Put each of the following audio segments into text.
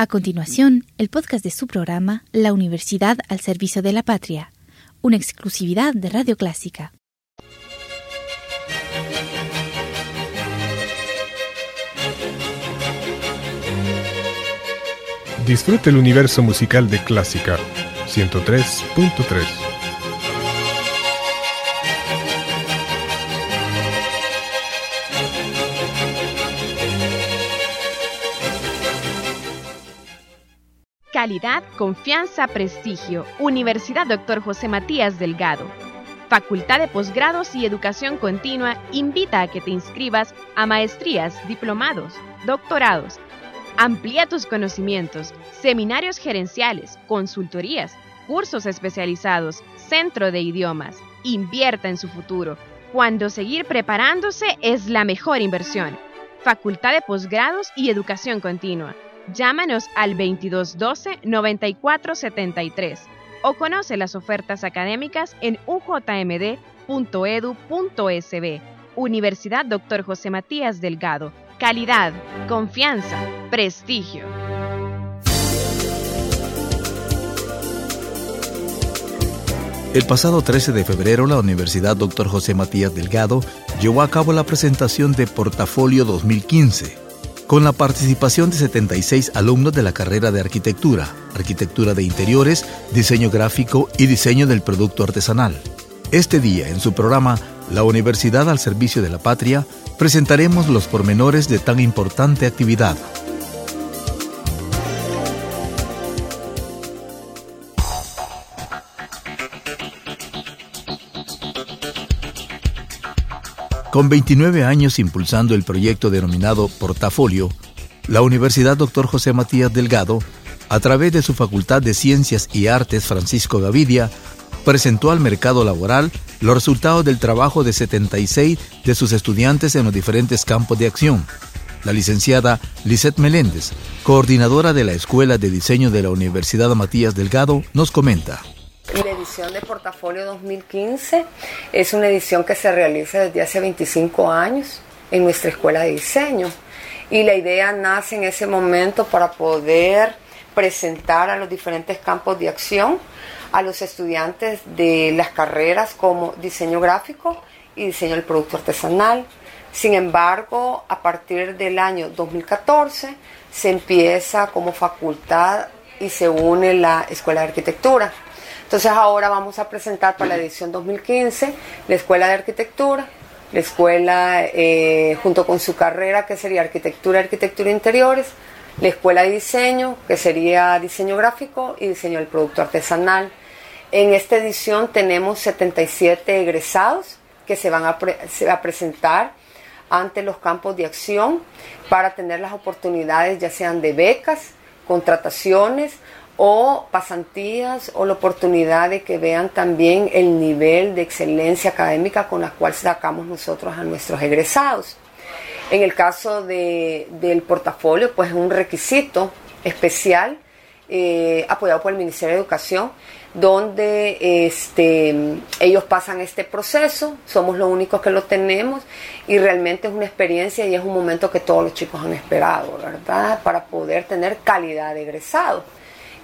A continuación, el podcast de su programa La Universidad al Servicio de la Patria, una exclusividad de Radio Clásica. Disfrute el universo musical de Clásica 103.3. Confianza, prestigio. Universidad Dr. José Matías Delgado. Facultad de Posgrados y Educación Continua invita a que te inscribas a maestrías, diplomados, doctorados. Amplía tus conocimientos, seminarios gerenciales, consultorías, cursos especializados, centro de idiomas. Invierta en su futuro, cuando seguir preparándose es la mejor inversión. Facultad de Posgrados y Educación Continua Llámanos al 2212-9473 o conoce las ofertas académicas en ujmd.edu.sb. Universidad Dr. José Matías Delgado. Calidad, confianza, prestigio. El pasado 13 de febrero, la Universidad Dr. José Matías Delgado llevó a cabo la presentación de Portafolio 2015 con la participación de 76 alumnos de la carrera de arquitectura, arquitectura de interiores, diseño gráfico y diseño del producto artesanal. Este día, en su programa La Universidad al Servicio de la Patria, presentaremos los pormenores de tan importante actividad. Con 29 años impulsando el proyecto denominado Portafolio, la Universidad Dr. José Matías Delgado, a través de su Facultad de Ciencias y Artes Francisco Gavidia, presentó al mercado laboral los resultados del trabajo de 76 de sus estudiantes en los diferentes campos de acción. La licenciada Lisette Meléndez, coordinadora de la Escuela de Diseño de la Universidad Matías Delgado, nos comenta. Edición de Portafolio 2015 es una edición que se realiza desde hace 25 años en nuestra escuela de diseño y la idea nace en ese momento para poder presentar a los diferentes campos de acción a los estudiantes de las carreras como diseño gráfico y diseño del producto artesanal. Sin embargo, a partir del año 2014 se empieza como facultad y se une la Escuela de Arquitectura. Entonces ahora vamos a presentar para la edición 2015 la Escuela de Arquitectura, la escuela eh, junto con su carrera que sería Arquitectura, Arquitectura Interiores, la Escuela de Diseño que sería Diseño Gráfico y Diseño del Producto Artesanal. En esta edición tenemos 77 egresados que se van a, presentar ante los campos de acción para tener las oportunidades ya sean de becas, contrataciones o pasantías o la oportunidad de que vean también el nivel de excelencia académica con la cual sacamos nosotros a nuestros egresados. En el caso del portafolio, pues es un requisito especial eh, apoyado por el Ministerio de Educación, donde este, ellos pasan este proceso, somos los únicos que lo tenemos y realmente es una experiencia y es un momento que todos los chicos han esperado, ¿verdad? Para poder tener calidad de egresado.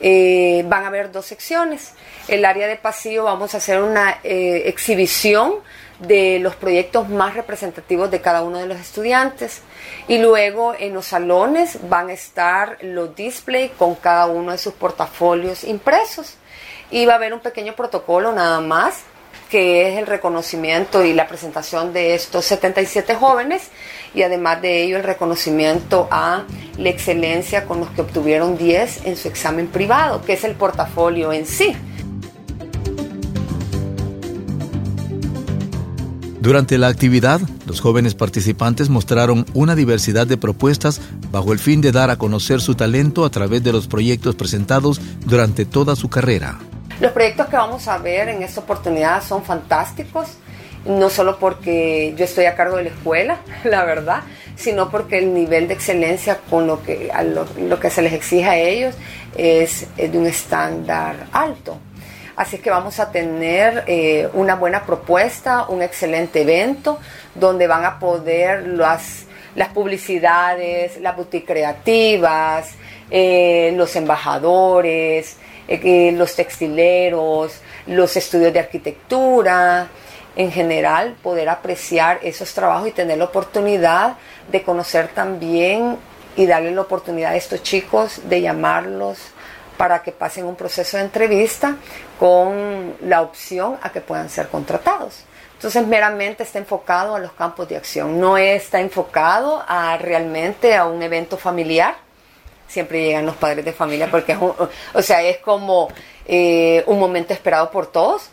Eh, van a haber dos secciones. El área de pasillo vamos a hacer una eh, exhibición de los proyectos más representativos de cada uno de los estudiantes y luego en los salones van a estar los displays con cada uno de sus portafolios impresos y va a haber un pequeño protocolo nada más que es el reconocimiento y la presentación de estos 77 jóvenes y además de ello el reconocimiento a la excelencia con los que obtuvieron 10 en su examen privado, que es el portafolio en sí. Durante la actividad, los jóvenes participantes mostraron una diversidad de propuestas bajo el fin de dar a conocer su talento a través de los proyectos presentados durante toda su carrera. Los proyectos que vamos a ver en esta oportunidad son fantásticos, no solo porque yo estoy a cargo de la escuela, la verdad, sino porque el nivel de excelencia con lo que, lo, que se les exige a ellos es, de un estándar alto. Así que vamos a tener eh, una buena propuesta, un excelente evento, donde van a poder las, las publicidades, las boutiques creativas, eh, los embajadores, eh, los textileros, los estudios de arquitectura, en general poder apreciar esos trabajos y tener la oportunidad de conocer también y darle la oportunidad a estos chicos de llamarlos para que pasen un proceso de entrevista con la opción a que puedan ser contratados. Entonces meramente está enfocado a los campos de acción, no está enfocado a realmente a un evento familiar. Siempre llegan los padres de familia porque es, o sea, es como eh, un momento esperado por todos,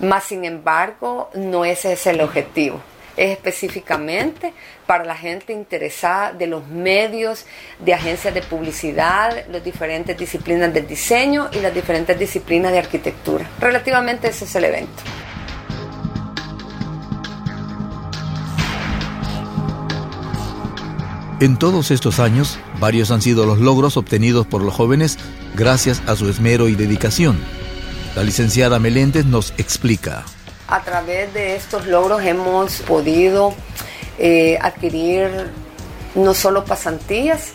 más sin embargo no ese es el objetivo es específicamente para la gente interesada de los medios, de agencias de publicidad, las diferentes disciplinas del diseño y las diferentes disciplinas de arquitectura. Relativamente ese es el evento. En todos estos años, varios han sido los logros obtenidos por los jóvenes gracias a su esmero y dedicación. La licenciada Meléndez nos explica. A través de estos logros hemos podido eh, adquirir no solo pasantías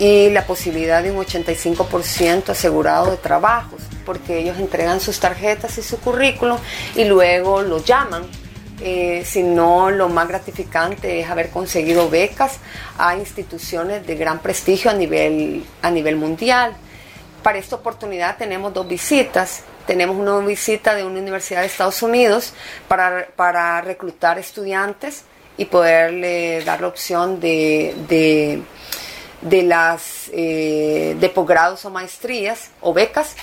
y la posibilidad de un 85% asegurado de trabajos, porque ellos entregan sus tarjetas y su currículum y luego lo llaman. Eh, sino lo más gratificante es haber conseguido becas a instituciones de gran prestigio a nivel, a nivel mundial. Para esta oportunidad tenemos dos visitas tenemos una visita de una universidad de Estados Unidos para, reclutar estudiantes y poderle dar la opción de, de, las eh, de posgrados o maestrías o becas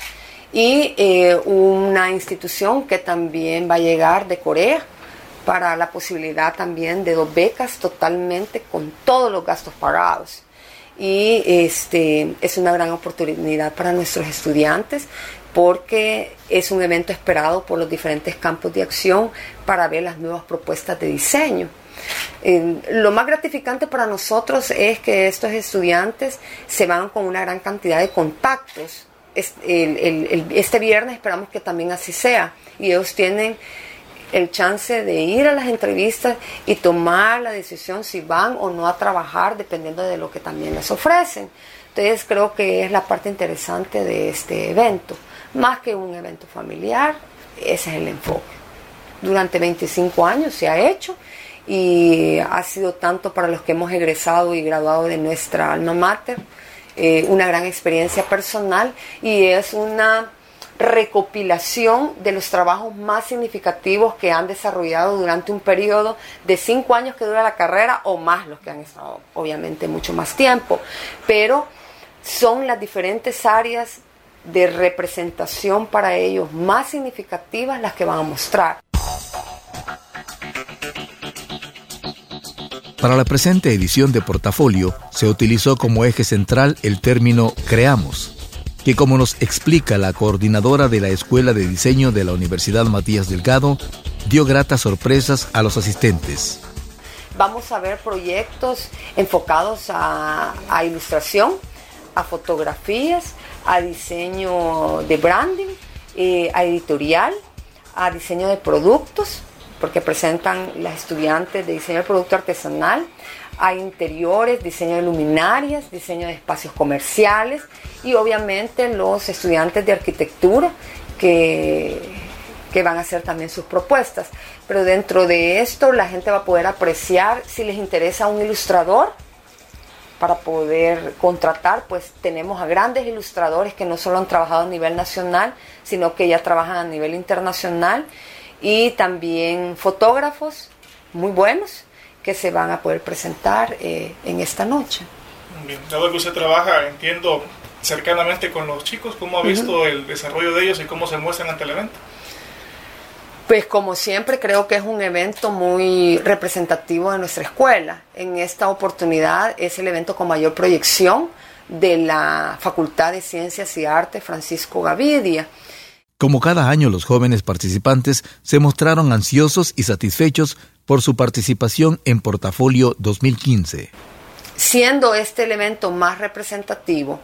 y eh, una institución que también va a llegar de Corea para la posibilidad también de dos becas totalmente con todos los gastos pagados y este es una gran oportunidad para nuestros estudiantes porque es un evento esperado por los diferentes campos de acción para ver las nuevas propuestas de diseño. lo más gratificante para nosotros es que estos estudiantes se van con una gran cantidad de contactos. este viernes esperamos que también así sea y ellos tienen el chance de ir a las entrevistas y tomar la decisión si van o no a trabajar dependiendo de lo que también les ofrecen. Entonces creo que es la parte interesante de este evento más que un evento familiar, ese es el enfoque. Durante 25 años se ha hecho y ha sido tanto para los que hemos egresado y graduado de nuestra alma mater, eh, una gran experiencia personal y es una recopilación de los trabajos más significativos que han desarrollado durante un periodo de cinco años que dura la carrera o más los que han estado obviamente mucho más tiempo, pero son las diferentes áreas de representación para ellos más significativas las que van a mostrar. Para la presente edición de Portafolio se utilizó como eje central el término creamos, que como nos explica la coordinadora de la Escuela de Diseño de la Universidad Matías Delgado, dio gratas sorpresas a los asistentes. Vamos a ver proyectos enfocados a, ilustración, a fotografías, a diseño de branding, eh, a editorial, a diseño de productos, porque presentan las estudiantes de diseño de producto artesanal, a interiores, diseño de luminarias, diseño de espacios comerciales y obviamente los estudiantes de arquitectura que, que van a hacer también sus propuestas. Pero dentro de esto la gente va a poder apreciar si les interesa un ilustrador, para poder contratar, pues tenemos a grandes ilustradores que no solo han trabajado a nivel nacional, sino que ya trabajan a nivel internacional y también fotógrafos muy buenos que se van a poder presentar eh, en esta noche. Bien, dado que usted trabaja, entiendo, cercanamente con los chicos, ¿cómo ha visto el desarrollo de ellos y cómo se muestran ante el evento? Pues como siempre creo que es un evento muy representativo de nuestra escuela. En esta oportunidad es el evento con mayor proyección de la Facultad de Ciencias y Arte Francisco Gavidia. Como cada año los jóvenes participantes se mostraron ansiosos y satisfechos por su participación en Portafolio 2015. Siendo este el evento más representativo,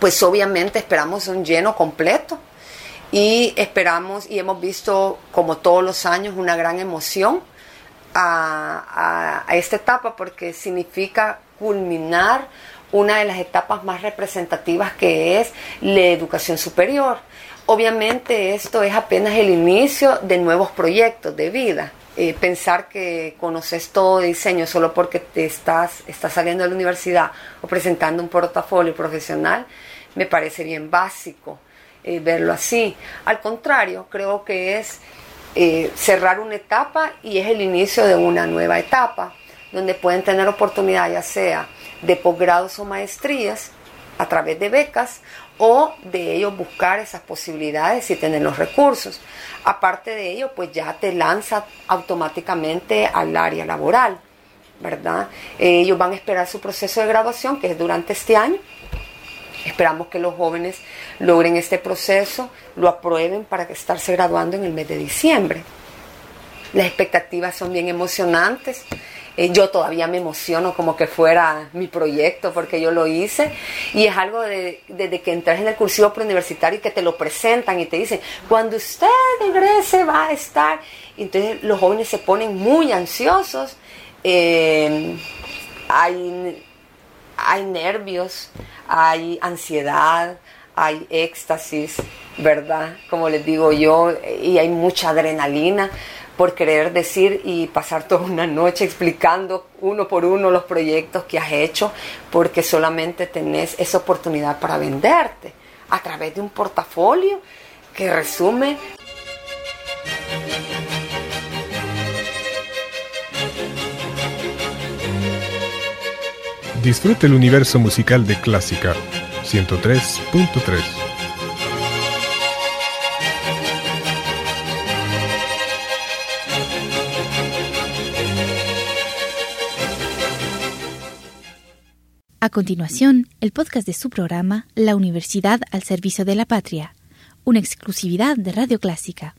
pues obviamente esperamos un lleno completo y esperamos y hemos visto como todos los años una gran emoción a, esta etapa porque significa culminar una de las etapas más representativas que es la educación superior. Obviamente esto es apenas el inicio de nuevos proyectos de vida. Eh, pensar que conoces todo de diseño solo porque te estás, estás saliendo de la universidad o presentando un portafolio profesional me parece bien básico eh, verlo así. Al contrario, creo que es eh, cerrar una etapa y es el inicio de una nueva etapa donde pueden tener oportunidad ya sea de posgrados o maestrías a través de becas o de ellos buscar esas posibilidades y tener los recursos. Aparte de ello, pues ya te lanza automáticamente al área laboral, ¿verdad? ellos van a esperar su proceso de graduación, que es durante este año. Esperamos que los jóvenes logren este proceso, lo aprueben para estarse graduando en el mes de diciembre. Las expectativas son bien emocionantes. Eh, yo todavía me emociono como que fuera mi proyecto porque yo lo hice y es algo de, desde que entras en el cursivo preuniversitario y que te lo presentan y te dicen, cuando usted regrese va a estar. Entonces los jóvenes se ponen muy ansiosos, eh, hay, hay nervios, hay ansiedad, hay éxtasis, ¿verdad? Como les digo yo, y hay mucha adrenalina por querer decir y pasar toda una noche explicando uno por uno los proyectos que has hecho, porque solamente tenés esa oportunidad para venderte a través de un portafolio que resume Disfrute el universo musical de Clásica 103.3. A continuación, el podcast de su programa La Universidad al Servicio de la Patria, una exclusividad de Radio Clásica.